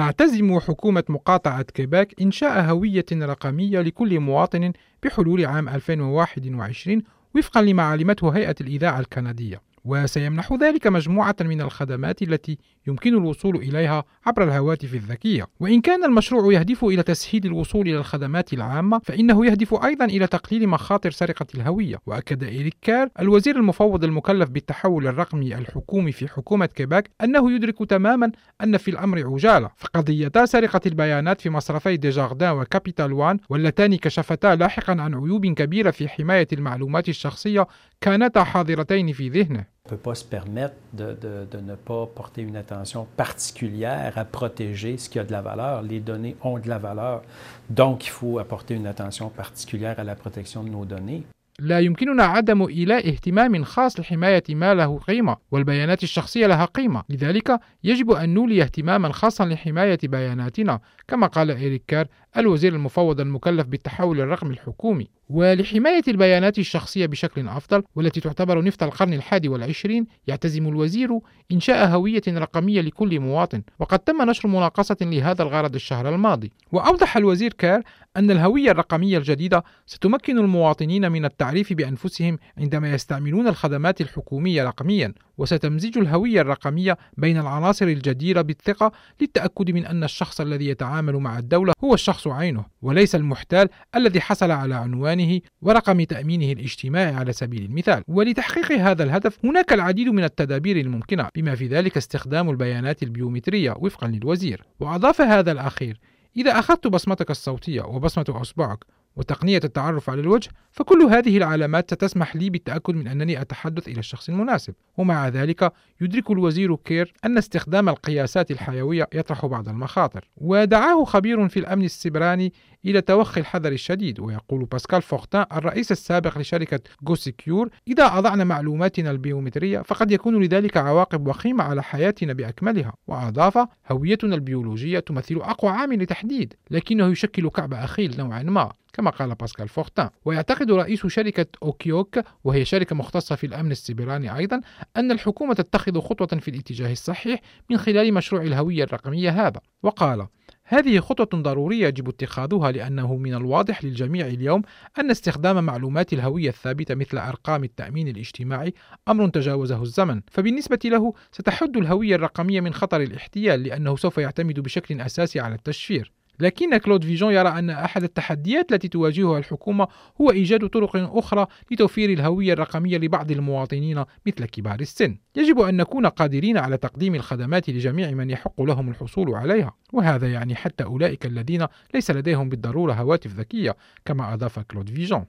تعتزم حكومة مقاطعة كيباك إنشاء هوية رقمية لكل مواطن بحلول عام 2021 وفقا لما علمته هيئة الإذاعة الكندية. وسيمنح ذلك مجموعة من الخدمات التي يمكن الوصول إليها عبر الهواتف الذكية. وإن كان المشروع يهدف إلى تسهيل الوصول إلى الخدمات العامة فإنه يهدف أيضا إلى تقليل مخاطر سرقة الهوية. وأكد إيريك كار الوزير المفوض المكلف بالتحول الرقمي الحكومي في حكومة كيباك أنه يدرك تماما أن في الأمر عجالة. فقضيتا سرقة البيانات في مصرفي ديجاردان وكابيتال وان واللتان كشفتا لاحقا عن عيوب كبيرة في حماية المعلومات الشخصية كانتا حاضرتين في ذهنه. Ne peut pas se permettre de, de, de, ne pas porter une attention particulière à protéger ce qui a de la valeur. Les données ont de la valeur, donc il faut apporter une attention particulière à la protection de nos données. لا يمكننا عدم إيلاء اهتمام خاص لحماية ما له قيمة والبيانات الشخصية لها قيمة. لذلك يجب أن نولي اهتماما خاصا لحماية بياناتنا كما قال إيريك كار الوزير المفوض المكلف بالتحول الرقمي الحكومي. ولحماية البيانات الشخصية بشكل أفضل والتي تعتبر نفط القرن الحادي والعشرين يعتزم الوزير إنشاء هوية رقمية لكل مواطن. وقد تم نشر مناقصة لهذا الغرض الشهر الماضي. وأوضح الوزير كار أن الهوية الرقمية الجديدة ستمكن المواطنين من التعريف بأنفسهم عندما يستعملون الخدمات الحكومية رقميا وستمزج الهوية الرقمية بين العناصر الجديرة بالثقة للتأكد من أن الشخص الذي يتعامل مع الدولة هو الشخص عينه وليس المحتال الذي حصل على عنوانه ورقم تأمينه الاجتماعي على سبيل المثال. ولتحقيق هذا الهدف هناك العديد من التدابير الممكنة بما في ذلك استخدام البيانات البيومترية وفقا للوزير. وأضاف هذا الأخير إذا أخذت بصمتك الصوتية وبصمة أصبعك وتقنية التعرف على الوجه فكل هذه العلامات ستسمح لي بالتأكد من أنني أتحدث إلى الشخص المناسب. ومع ذلك يدرك الوزير كير أن استخدام القياسات الحيوية يطرح بعض المخاطر. ودعاه خبير في الأمن السيبراني إلى توخي الحذر الشديد ويقول باسكال فورتان الرئيس السابق لشركة GoSecure إذا أضعنا معلوماتنا البيومترية فقد يكون لذلك عواقب وخيمة على حياتنا بأكملها. وأضاف هويتنا البيولوجية تمثل أقوى عامل لتحديد لكنه يشكل كعب أخيل نوعا ما. كما قال باسكال فورتان. ويعتقد رئيس شركة OKIOK وهي شركة مختصة في الأمن السيبراني أيضا أن الحكومة تتخذ خطوة في الاتجاه الصحيح من خلال مشروع الهوية الرقمية هذا. وقال هذه خطوة ضرورية يجب اتخاذها لأنه من الواضح للجميع اليوم أن استخدام معلومات الهوية الثابتة مثل أرقام التأمين الاجتماعي أمر تجاوزه الزمن، فبالنسبة له ستحد الهوية الرقمية من خطر الاحتيال لأنه سوف يعتمد بشكل أساسي على التشفير. لكن كلود فيجون يرى أن أحد التحديات التي تواجهها الحكومة هو إيجاد طرق أخرى لتوفير الهوية الرقمية لبعض المواطنين مثل كبار السن. يجب أن نكون قادرين على تقديم الخدمات لجميع من يحق لهم الحصول عليها، وهذا يعني حتى أولئك الذين ليس لديهم بالضرورة هواتف ذكية، كما أضاف كلود فيجون.